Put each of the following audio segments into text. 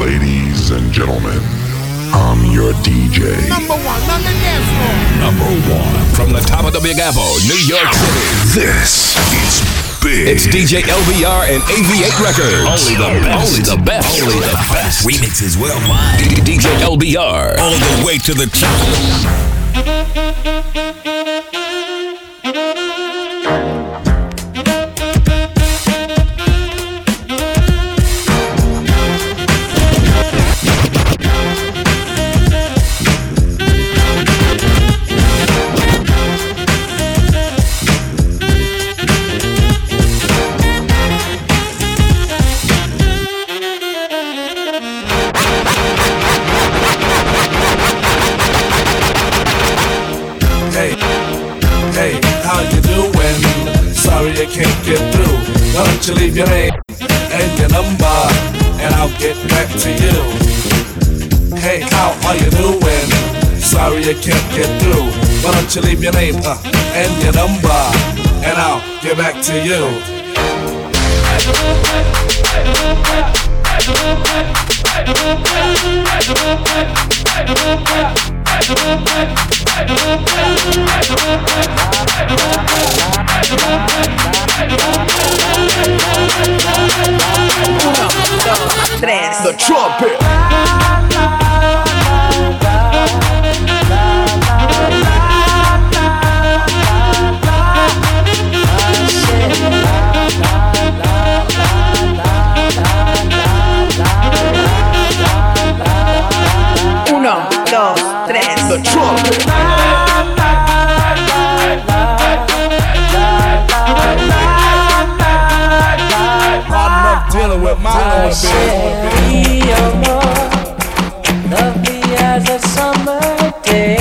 Ladies and gentlemen, I'm your DJ. Number one on the dance floor. Number one from the top of the Big Apple, New York City. This is big. It's DJ LBR and AV8 Records. Only the best. Only the best. Only the best. Remixes worldwide. DJ LBR. All the way to the top. You leave your name and your number, and I'll get back to you. Hey, how are you doing? Sorry I can't get through. Why don't you leave your name uh, and your number, and I'll get back to you. The trumpet. Uno, dos, tres. The. Hard enough dealing with my baby. Lovely as a summer day.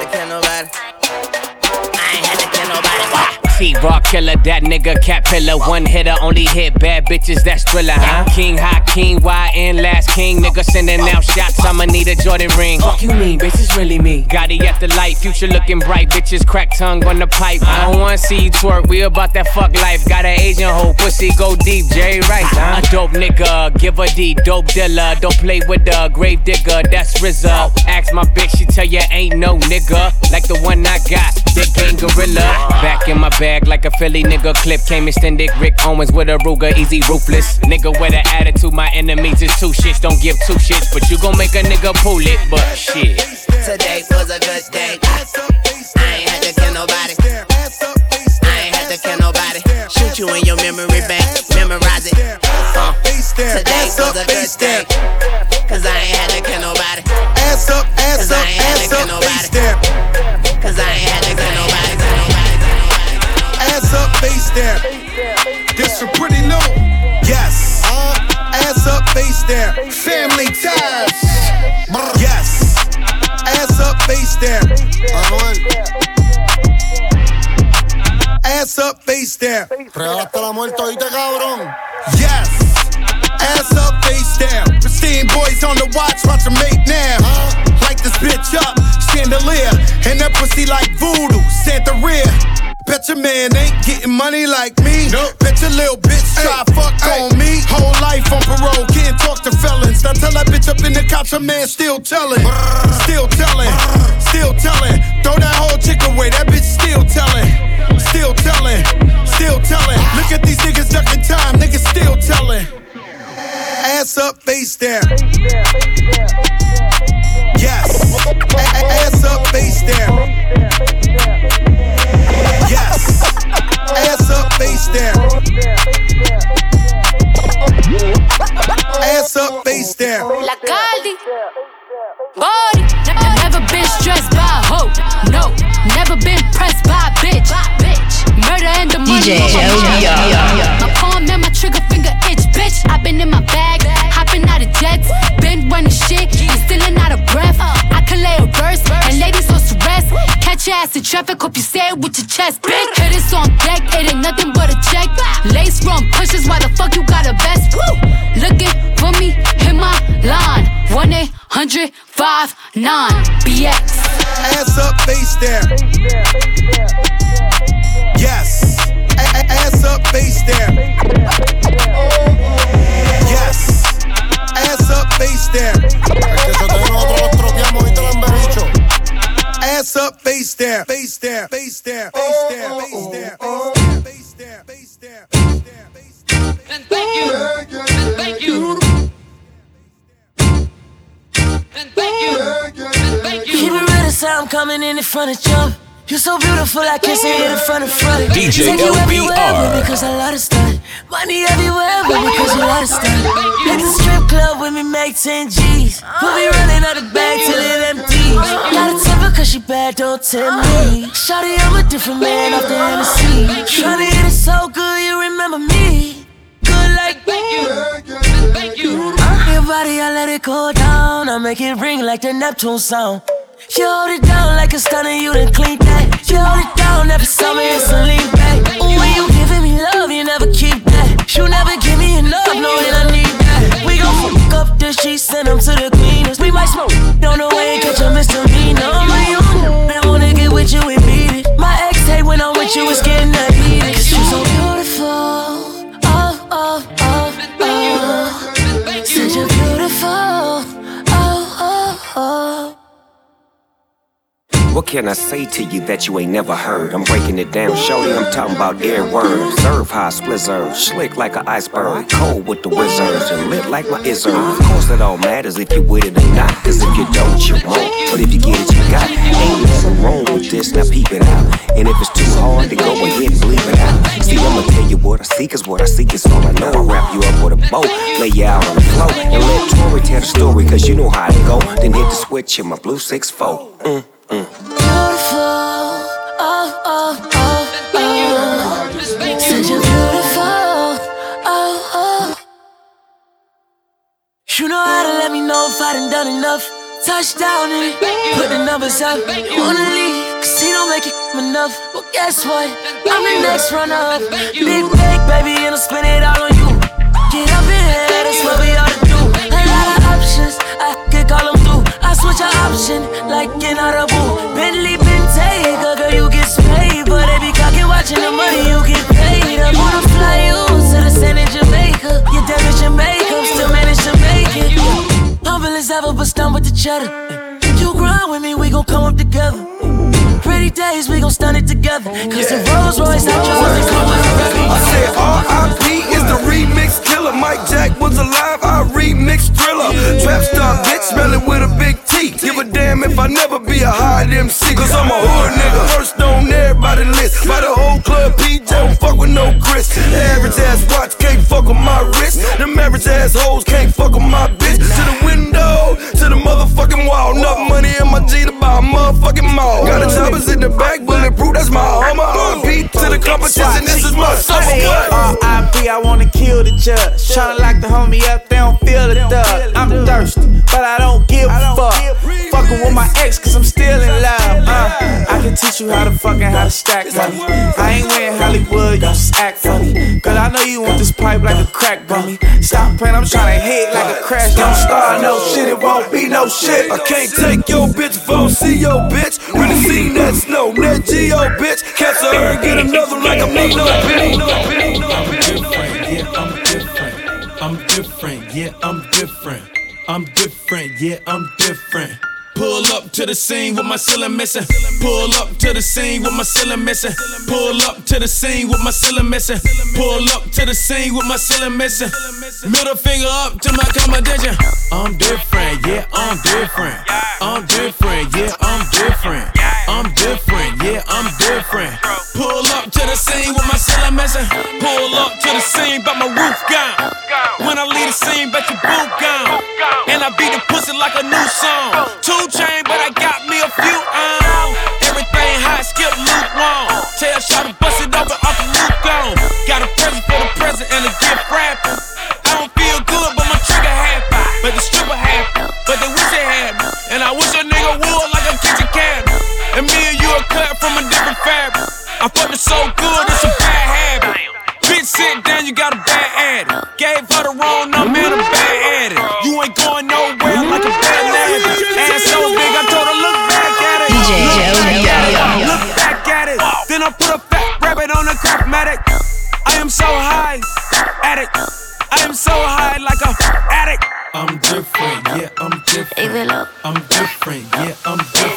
Had to kill nobody. I ain't had to kill nobody. Why? Feet, raw killer, that nigga cat pillar. One hitter, only hit bad bitches, that's thriller, huh? King, high king, YN, last king. Nigga sending out shots, I'ma need a Jordan ring. Fuck you mean, bitch, it's really me. Gotti at the light, future looking bright, bitches crack tongue on the pipe. I don't wanna see you twerk, we about that fuck life. Got an Asian hoe, pussy go deep, Jerry Rice, huh? A dope nigga, give a D, dope dealer. Don't play with the grave digger, that's RZA. Ask my bitch, she tell you ain't no nigga. Like the one I got, that gang gorilla. Back in my bag like a Philly nigga clip. Came extended, Rick Owens with a Ruger, easy ruthless. Nigga with an attitude, my enemies is two shits. Don't give two shits, but you gon' make a nigga pull it, but shit. Today was a good day. I ain't had to kill nobody. I ain't had to kill nobody. Shoot you in your memory bank, memorize it. Uh, today was a good day. Up, face down. Real hasta la muerte, oíste, cabrón. Yes. Ass up, face down. Pristine boys on the watch, watch them make now. Light this bitch up, chandelier. And that pussy like voodoo, Santa rear. Bet your man ain't getting money like me. Nope. Bet your little bitch try fuck on me. Whole life on parole, can't talk to felons. Now tell that bitch up in the cops, a man still telling. Still telling, still telling. Throw that whole chick away, that bitch still telling. Still telling, still telling. Look at these niggas ducking time, niggas still telling. Ass up, face down. Yes. A- a- ass up, face down. Yes. Ass up, face down. Ass up, face down. La Caldi. Body. Never been stressed by a hoe. No. Never been pressed by a bitch. Murder and the money. DJ ass in traffic, hope you say it with your chest, bitch. Hit this on deck, it ain't nothing but a check. Lace from pushes, why the fuck you got a vest? Woo! Looking for me, hit my line. 1 800 59 BX. Ass up, face down. Yes. A- ass up, face down. Yes. Ass up, face down. Up, face down. Face down. Face down. Face down. Face down. Face down. Face down. Face down. Face down. And thank you. And thank you. And thank you. And thank you. Keep it real, the sound coming in in front of jump. You're so beautiful, I can't see it in front of front. DJ Take you everywhere, LBR. baby, cause I love to stunt. Money everywhere, baby, cause you love to stunt. Hit the strip club with me, make 10 G's. We'll be running out the bag till it empties. Got cause she bad, don't tell me. Shawty, I'm a different man off the Hennessy. Tryna hit it so good, you remember me. Good like Thank you. Thank you. Uh-huh. your body, I let it go down. I make it ring like the Neptune sound. You hold it down like a stunner, you done clean that. You hold it down every summer, it's a lean back. Ooh, when you giving me love, you never keep that. You never give me enough, knowing I need that. We fuck up the sheets, send them to the cleaners. We might smoke on the way and catch a misdemeanor. My own, I wanna get with you and beat it. My ex hate when I'm with you, it's getting that What can I say to you that you ain't never heard? I'm breaking it down, shorty. I'm talking about air words. Serve high splizzers, slick like an iceberg. Cold with the wizards and lit like my izzard. Of course, it all matters if you with it or not. Cause if you don't, you won't. But if you get it, you got. Ain't nothing wrong with this, now peep it out. And if it's too hard, then go ahead and leave it out. See, I'ma tell you what I see, cause what I see is all I know. I wrap you up with a bow, lay you out on the floor, and let Tori tell the story, cause you know how to go. Then hit the switch in my blue 6 4. Mm, Beautiful, oh, oh, oh, oh. Said you're beautiful, oh, oh. You know how to let me know if I done done enough. Touchdown and put the numbers up. Wanna leave, cause he don't make it enough. Well, guess what? I'm the next runner up. Big baby, and I'll spend it all on you. Get up in here, that's what we An option, like in Audible. Bentley, Bentayga, girl, you get paid. But they be cocking, watching the money, you get paid. I wanna fly you to the sand in Jamaica. You damage your makeup, still manage to make it. Humble as ever, but stunned with the cheddar. You grind with me, we gon' come up together. Pretty days, we gon' stun it together. Cause the Rolls Royce I drove is come with I said R.I.P. is the remix killer. Mike Jack was alive, I be a high MC. Cause I'm a hood nigga, first on everybody list. By the whole club, PJ don't fuck with no Chris. The average ass watch can't fuck with my wrist. Them average ass hoes can't fuck with my bitch. To the window, to the motherfucking wall. Enough money in my G to buy a motherfucking mall. Got the choppers in the back, bulletproof, that's my armor. RP to the competition, this is my summer. R.I.P. I wanna kill the judge. Tryna lock the homie up, stack money. I ain't wearing Hollywood, you just act funny. Girl, I know you want this pipe like a crack bummy. Stop playing, I'm trying to hit like a crash. Don't start no shit, it won't be no shit. I can't take your bitch if I don't see your bitch. Really seen that snow, that Geo bitch. Catch her and get another like a me. Yeah, I'm Nino I'm different, yeah, I'm different. I'm different, yeah, I'm different. Pull up to the scene with my ceiling missing. Pull up to the scene with my ceiling missing. Pull up to the scene with my ceiling missing. Pull up to the scene with my ceiling missing. Middle finger up to my competition. I'm different, yeah, I'm different. I'm different, yeah, I'm different. I'm different, yeah, I'm different. Pull up to the scene with my ceiling missing. Pull up to the scene, but my roof gone. When I leave the scene, bet your boot gone. And I beat the pussy like a new song. Two chain, I'm different. I'm different, yeah, I'm different.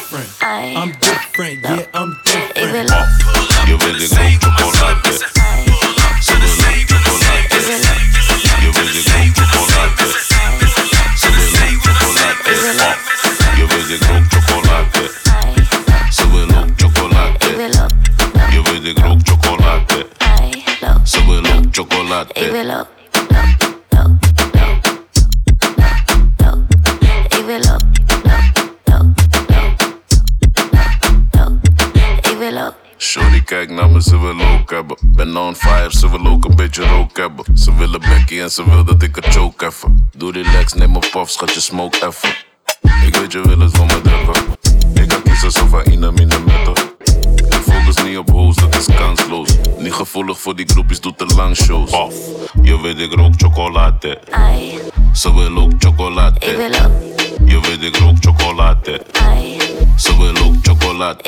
Ze willen bekkie en ze wil dat ik het choke even. Doe relax, neem een puff, schat je smoke even. Ik weet je wil het van me drukken. Ik ga kiezen Sofaïne, mine metten. Ik focus niet op hoes, dat is kansloos. Niet gevoelig voor die groepjes, doe te lang shows. Off. Je weet ik rook chocolade. Ze wil ook chocolade. Je weet ik rook chocolade. Ze wil ook chocolade.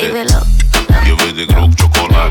Je weet ik rook chocolade.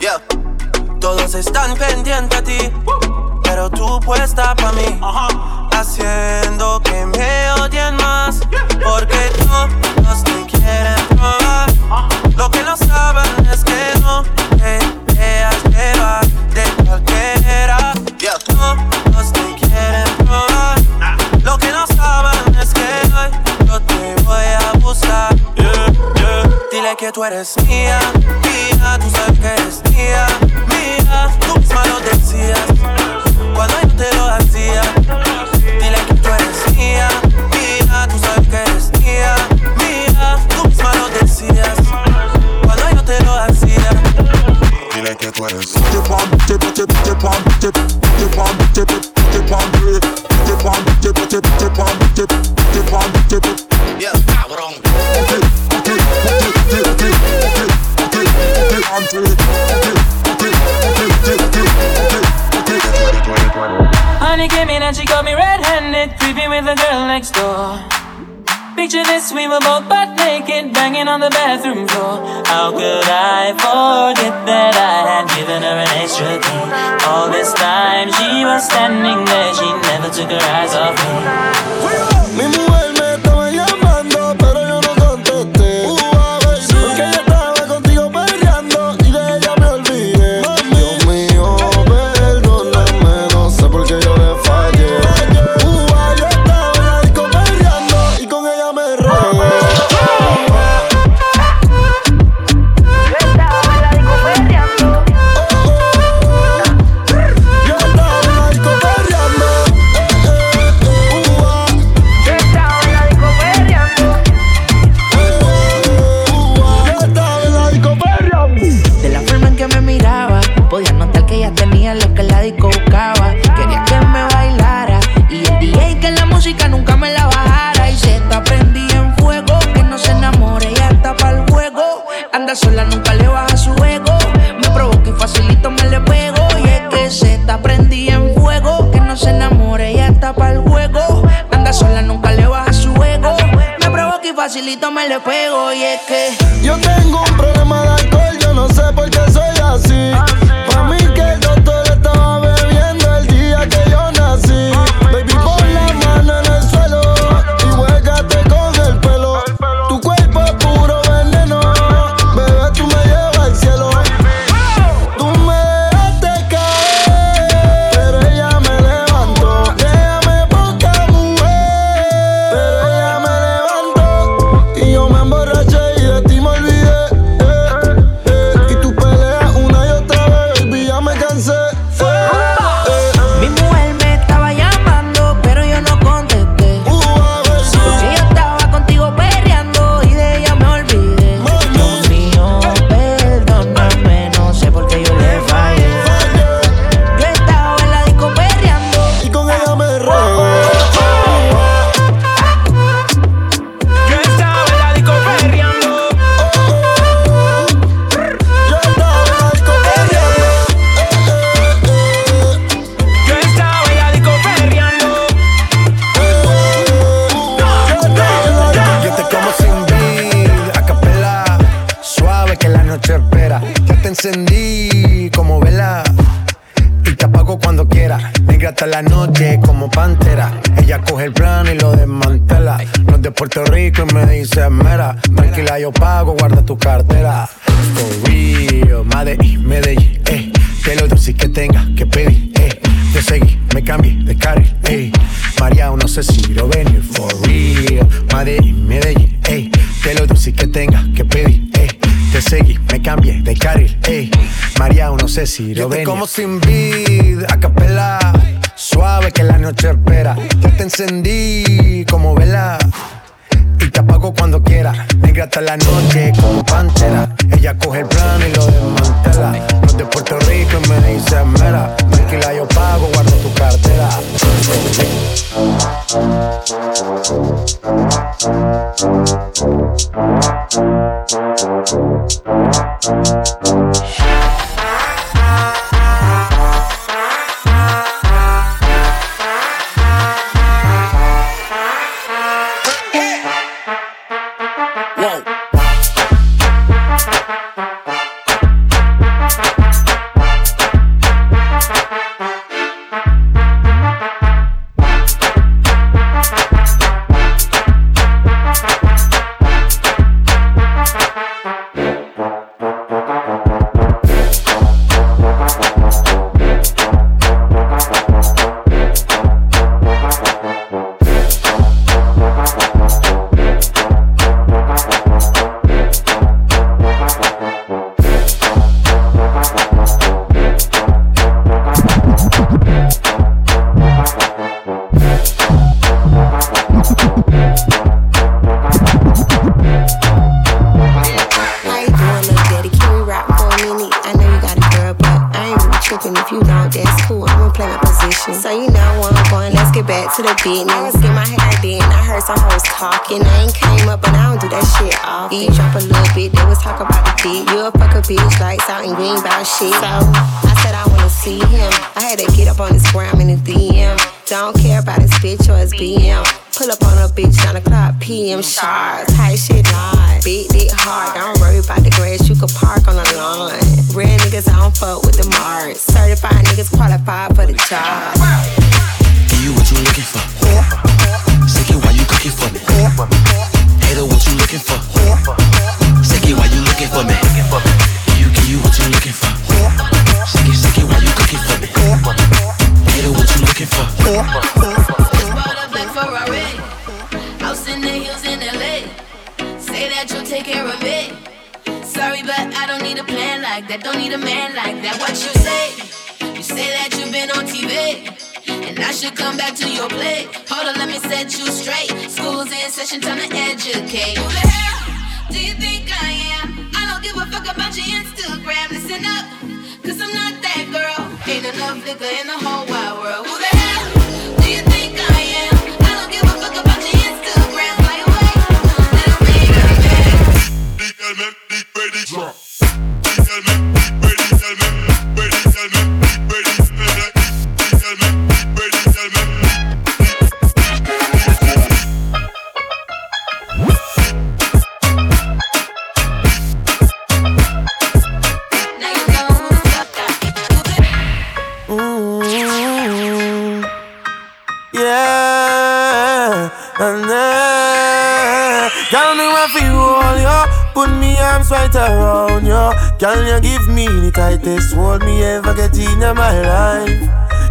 Yeah. Todos están pendientes a ti, pero tú puesta pa' mí, haciendo que me odien más, porque todos te quieren probar. Lo que no saben que tú eres mía, mía, tú sabes que eres mía, mía. Tú misma lo decías cuando yo te lo hacía. Dile que tú eres mía, mía, tú sabes que eres mía, mía. Tú misma lo decías cuando yo te lo hacía. Dile que tú eres. Yeah, Honey came in and she got me red-handed, creeping with the girl next door. Picture this, we were both butt naked, banging on the bathroom floor. How could I forget that I had given her an extra key? All this time she was standing there, she never took her eyes off me. Sola, nunca le baja su ego. Me provoca y facilito me le pego. Y es que se está prendida en fuego, que no se enamore, ella está para el juego. Anda sola, nunca le baja su ego. Me provoca y facilito me le pego. Y es que Yo tengo un problema de alcohol, yo no sé por Si lo ven. como sin vid, a capela. Suave que la noche espera. Ya te encendí como vela. Y te apago cuando quiera. Negra hasta la noche como pantera. Ella coge el plano y lo desmantela. No de Puerto Rico y me dice mera. Tranquila, yo pago, guardo tu cartera. The business. I getting my hair did, I heard some hoes talking. I ain't came up, but I don't do that shit off. Drop a little bit, they was talk about the dick. You a fuck a bitch, lights out, and you ain't about shit. So I said I wanna see him. I had to get up on his gram in the DM. Don't care about his bitch or his BM. Pull up on a bitch, 9 o'clock PM shards. Tight shit hard. Beat it hard. Don't worry about the grass, you could park on the lawn. Real niggas, I don't fuck with the marks. Certified niggas qualified for the job. You what you looking for. Sick it while you cooking for me. Hater, what you looking for? Sick it while you looking for me. Give you, give you what you looking for. Sick it, sick it while you cooking for me. Hater, what you looking for? black Ferrari. House in the hills in LA. Say that you'll take care of it. Sorry, but I don't need a plan like that. Don't need a man like that. What you say? You say that you've been on TV. I should come back to your plate. Hold on, let me set you straight. School's in session, time to educate. Who the hell do you think I am? I don't give a fuck about your Instagram. Listen up, cause I'm not that girl. Ain't enough liquor in the whole wide world. Who the hell Put me arms right around you. Girl, you give me the tightest hold me ever get in my life.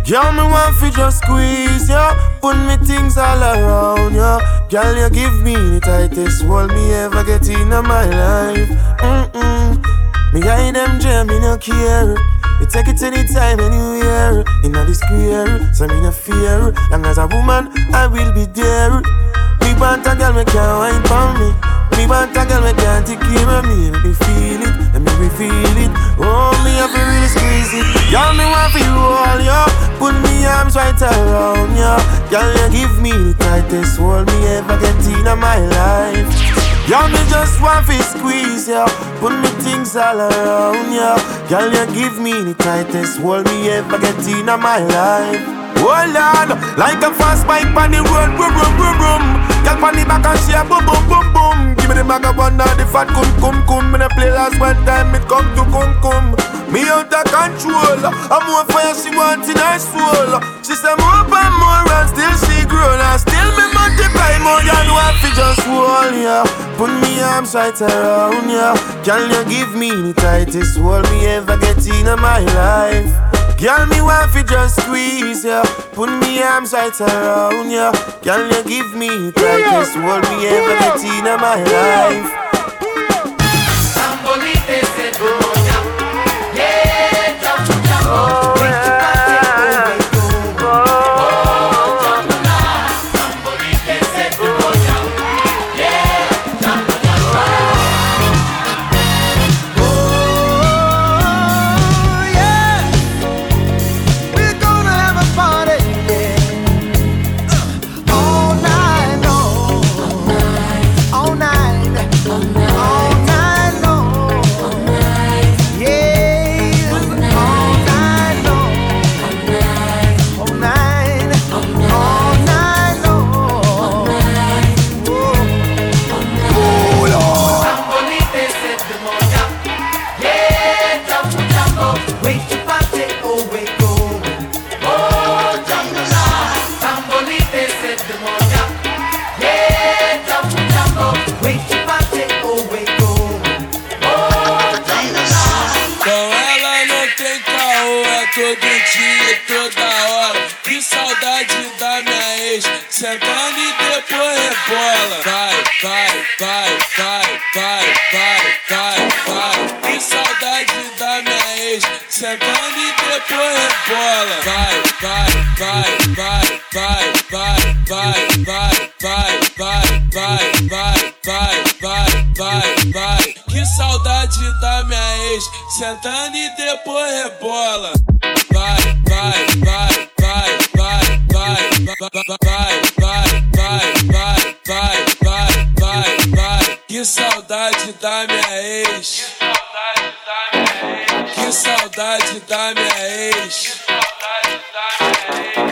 Girl, me want fi just squeeze you. Put me things all around you. Girl, you give me the tightest hold me ever get in my life. Mm-mm. Me hide them jam, me no care. Me take it anytime, anywhere. Inna the square, so me no fear. Long as a woman, I will be there. Me want a girl, me can't wine for me. Me want a girl, me can't take care of me. Make me feel it, and me feel it. Oh, me have to really squeeze it. Y'all me want for you all, yo. Put me arms right around. Girl, you give me the tightest hold me ever get in my life. Y'all me just want to squeeze ya. Put me things all around ya. Girl, you give me the tightest hold me ever get in my life. Oh, hold on, like a fast bike on the road, brum brum brum brum. Girl pon the back and she a boom boom boom boom. Give me the bag of one the fat cum cum cum. Me play last one time it come to cum cum. Me out of control. I'm more fire she want in her soul. She say more and more and still she grown and still me multiply more than what fi just hold ya. Put me arms right around ya. Can you give me the tightest hold me ever get in my life? Girl, me want fi just squeeze ya. Put me arms right around ya. Can you give me the tightest hold me ever get in my life? Rebola. Vai, vai, vai, vai, vai, vai, vai, vai, vai, vai, vai, vai, vai, vai, vai. Que saudade da minha ex. Que saudade da minha ex.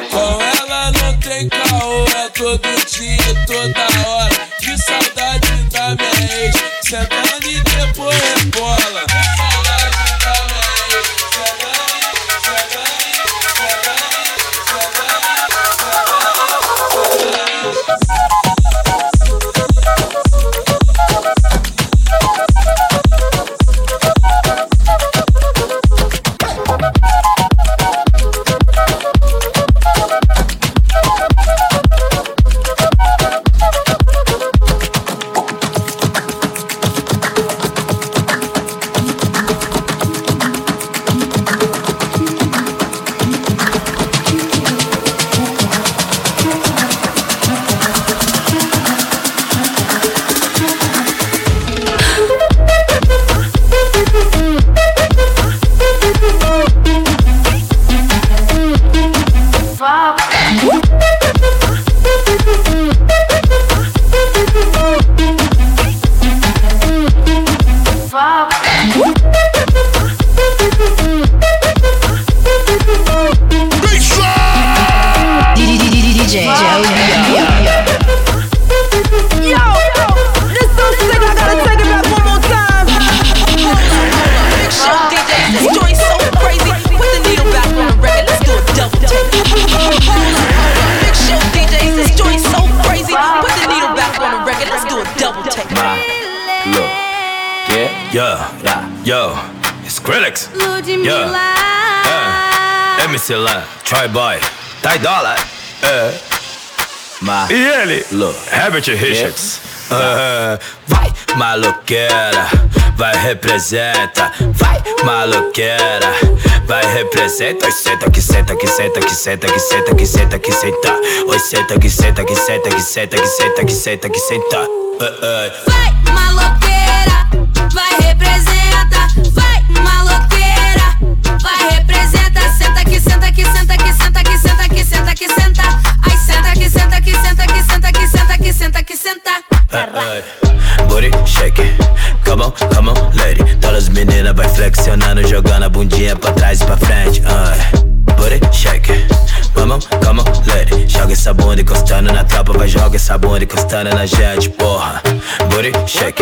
Com ela não tem caô, é todo dia, e toda hora. Que saudade da minha ex, sentando e depois rebola. Yeah, yeah, yo, it's Skrillex. Yeah, é, MC Troy Boy, Ty Dolla, Ma, e ele, Herbert Richards. Ah, vai, maloqueira, vai representa, vai, maloqueira, vai representa. Oi, senta que senta que senta que senta que senta que senta que senta. Oi, senta que senta que senta que senta que senta que senta que senta. Ah, ah. Vai, maloqueira, vai representa. Vai, maloqueira, vai representa. Senta que senta que senta que senta que senta que senta que senta. Ai, senta que senta que senta que senta que senta que senta que senta. Ay, Booty shake. Come on, come on, lady. Todas as meninas vai flexionando, jogando a bundinha pra trás e pra frente. Ay. Booty shake it. come on, come on, it. Joga essa bunda encostando na tropa, vai joga essa bunda encostando na jet, porra. Booty shake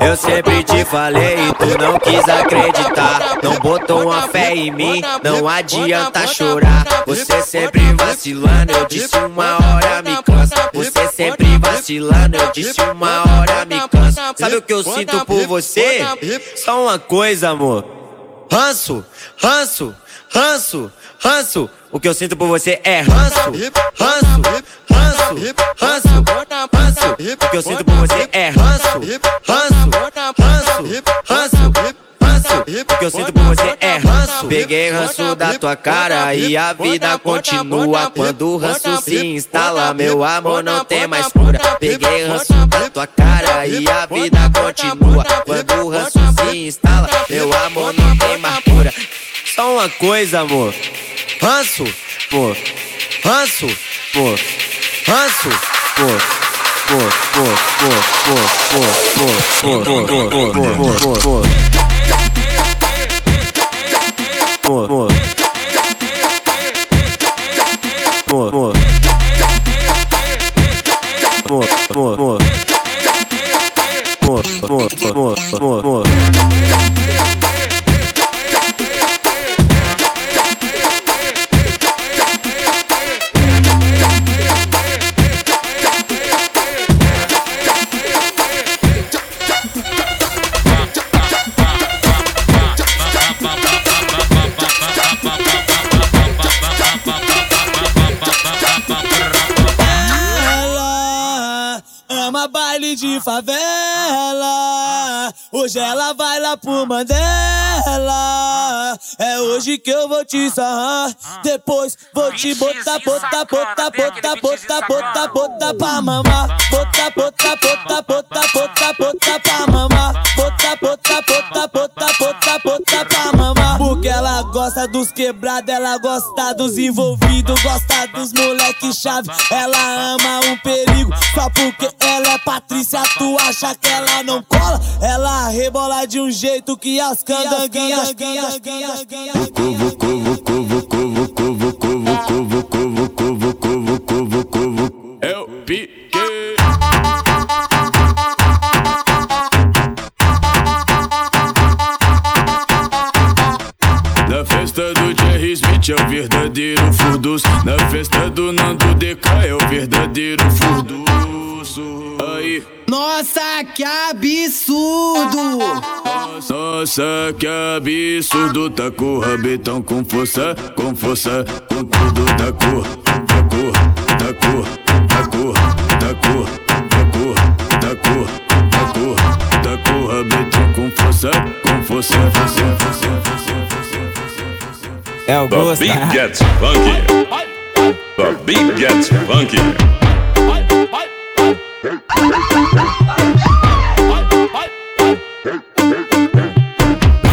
Eu sempre te falei e tu não quis acreditar. Não botou uma fé em mim, não adianta chorar. Você sempre vacilando, eu disse uma hora me cansa. Você sempre vacilando, eu disse uma hora me cansa. Sabe o que eu sinto por você? Só uma coisa, amor. Ranço, ranço, ranço, ranço. O que eu sinto por você é ranço, ranço, ranço, ranço, ranço. O que eu sinto por você é ranço, ranço, ranço, ranço. O que eu sinto por você é ranço. Peguei ranço da tua cara e a vida continua. Quando o ranço se instala, meu amor não tem mais cura. Peguei ranço da tua cara e a vida continua. Quando o ranço se instala, meu amor não tem mais cura. Só uma coisa, amor. Ranço, pô. Ranço, pô. Ranço, pô. Pô, pô, pô, pô, pô, pô, pô, pô, pô, pô, pô, pô. Pô, pô. Pô, baile de favela. Hoje ela vai lá pro Mandela. É hoje que eu vou te sarrar. Depois vou te botar, botar, botar, botar, botar, botar, botar pra mamar. Botar, botar, botar, botar, botar, botar pra mamar. Botar, botar, botar, botar, botar, Porque ela gosta dos quebrados, ela gosta dos envolvidos, gosta dos moleque chave. Ela ama um perigo, só porque ela é Patrícia, tu acha que ela não cola? Ela rebola de um jeito que as candanguinhas, guinhas, guinhas, guinhas. Eu Mate é o verdadeiro furdus. Na festa do Nando DK é o verdadeiro furduso. Aí. Nossa, que absurdo! Nossa, que absurdo! Tá com o rabetão com força, com força, com tudo da cor, da cor, da cor, da cor, da cor, da cor, da cor, da cor, da cor, rabetão com força, com força, força. É o The gosto. beat gets funky. The beat gets funky.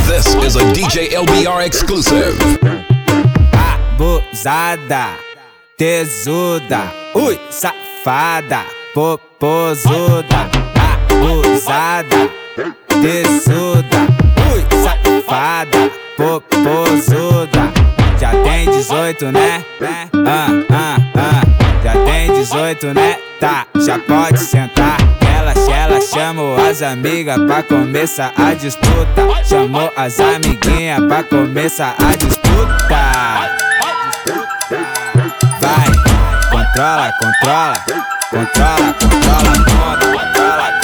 This is a DJ LBR exclusive. Abusada, tesuda, ui, safada, popozuda. Abusada, tesuda, ui, safada, popozuda. Já tem 18, né? Ah, ah, ah. Já tem 18, né? Tá, já pode sentar. Ela, ela chamou as amigas pra começar a disputa. Chamou as amiguinhas pra começar a disputa. Vai, controla, controla, controla, controla, controla, controla,